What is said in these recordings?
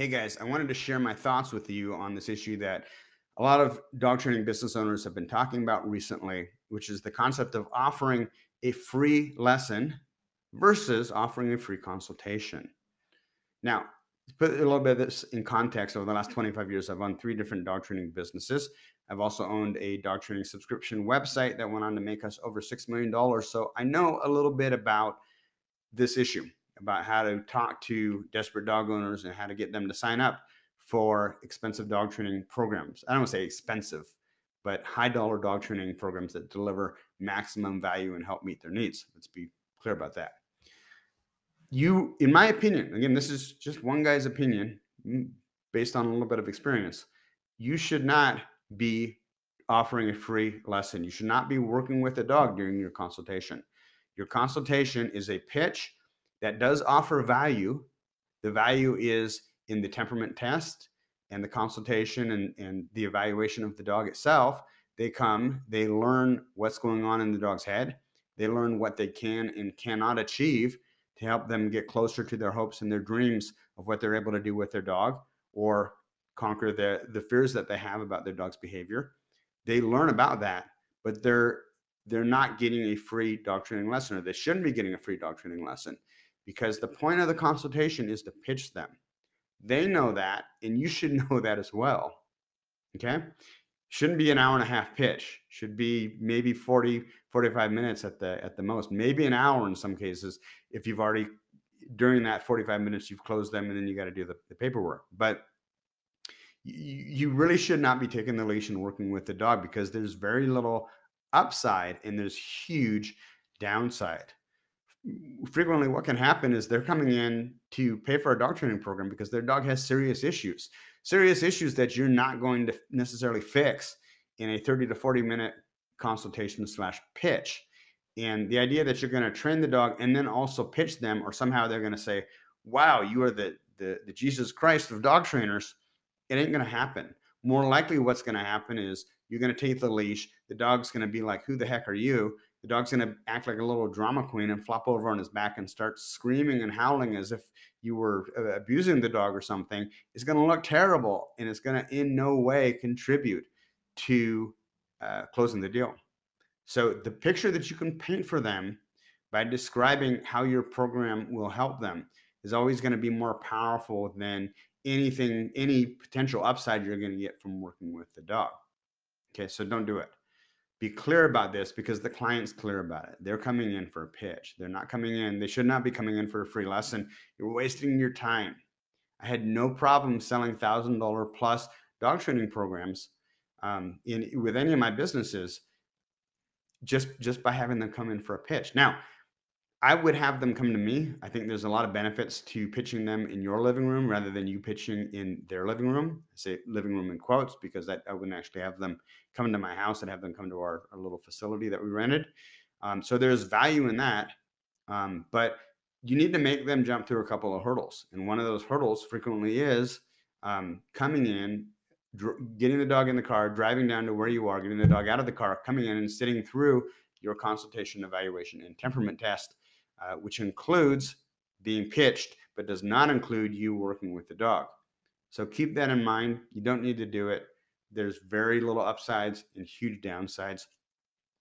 Hey guys, I wanted to share my thoughts with you on this issue that a lot of dog training business owners have been talking about recently, which is the concept of offering a free lesson versus offering a free consultation. Now, to put a little bit of this in context, over the last 25 years, I've owned three different dog training businesses. I've also owned a dog training subscription website that went on to make us over $6 million. So I know a little bit about this issue about how to talk to desperate dog owners and how to get them to sign up for expensive dog training programs. I don't want to say expensive, but high dollar dog training programs that deliver maximum value and help meet their needs. Let's be clear about that. You, in my opinion, again, this is just one guy's opinion mm, based on a little bit of experience. You should not be offering a free lesson. You should not be working with a dog during your consultation. Your consultation is a pitch that does offer value. The value is in the temperament test and the consultation and, and the evaluation of the dog itself. They come, they learn what's going on in the dog's head, they learn what they can and cannot achieve to help them get closer to their hopes and their dreams of what they're able to do with their dog or conquer the, the fears that they have about their dog's behavior. They learn about that, but they're they're not getting a free dog training lesson, or they shouldn't be getting a free dog training lesson because the point of the consultation is to pitch them. They know that, and you should know that as well. Okay. Shouldn't be an hour and a half pitch. Should be maybe 40, 45 minutes at the at the most, maybe an hour in some cases, if you've already during that 45 minutes you've closed them and then you got to do the, the paperwork. But you really should not be taking the leash and working with the dog because there's very little upside and there's huge downside frequently what can happen is they're coming in to pay for a dog training program because their dog has serious issues. Serious issues that you're not going to necessarily fix in a 30 to 40 minute consultation slash pitch. And the idea that you're going to train the dog and then also pitch them or somehow they're going to say wow you are the, the the jesus christ of dog trainers it ain't going to happen. More likely what's going to happen is you're going to take the leash the dog's going to be like who the heck are you the dog's going to act like a little drama queen and flop over on his back and start screaming and howling as if you were uh, abusing the dog or something It's going to look terrible and it's going to in no way contribute to uh, closing the deal. So the picture that you can paint for them by describing how your program will help them is always going to be more powerful than anything any potential upside you're going to get from working with the dog. Okay so don't do it be clear about this because the client's clear about it. They're coming in for a pitch. They're not coming in. They should not be coming in for a free lesson. You're wasting your time. I had no problem selling thousand dollar plus dog training programs um, in with any of my businesses just just by having them come in for a pitch. Now, I would have them come to me. I think there's a lot of benefits to pitching them in your living room rather than you pitching in their living room. I say living room in quotes because I, I wouldn't actually have them come to my house. I'd have them come to our, our little facility that we rented. Um, so there's value in that. Um, but you need to make them jump through a couple of hurdles. And one of those hurdles frequently is um, coming in, dr- getting the dog in the car, driving down to where you are, getting the dog out of the car, coming in and sitting through your consultation, evaluation, and temperament test uh, which includes being pitched, but does not include you working with the dog. So keep that in mind. You don't need to do it. There's very little upsides and huge downsides.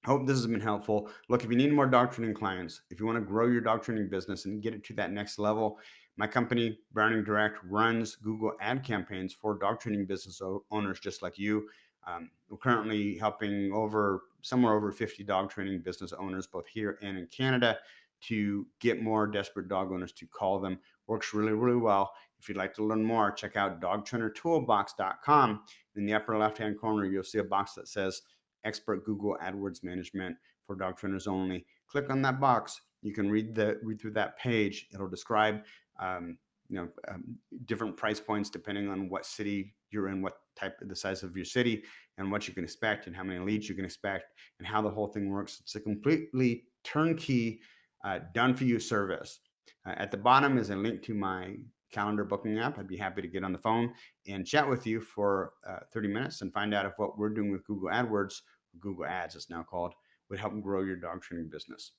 Hope this has been helpful. Look, if you need more dog training clients, if you want to grow your dog training business and get it to that next level, my company, Browning Direct, runs Google ad campaigns for dog training business owners just like you. Um, we're currently helping over somewhere over 50 dog training business owners, both here and in Canada to get more desperate dog owners to call them. Works really, really well. If you'd like to learn more, check out dogtrainertoolbox.com. In the upper left hand corner, you'll see a box that says Expert Google AdWords Management for dog trainers only. Click on that box. You can read the read through that page. It'll describe um, you know um, different price points depending on what city you're in, what type the size of your city, and what you can expect, and how many leads you can expect, and how the whole thing works. It's a completely turnkey uh, done for you service. Uh, at the bottom is a link to my calendar booking app. I'd be happy to get on the phone and chat with you for uh, 30 minutes and find out if what we're doing with Google AdWords, Google Ads, it's now called, would help grow your dog training business.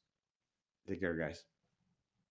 Take care, guys.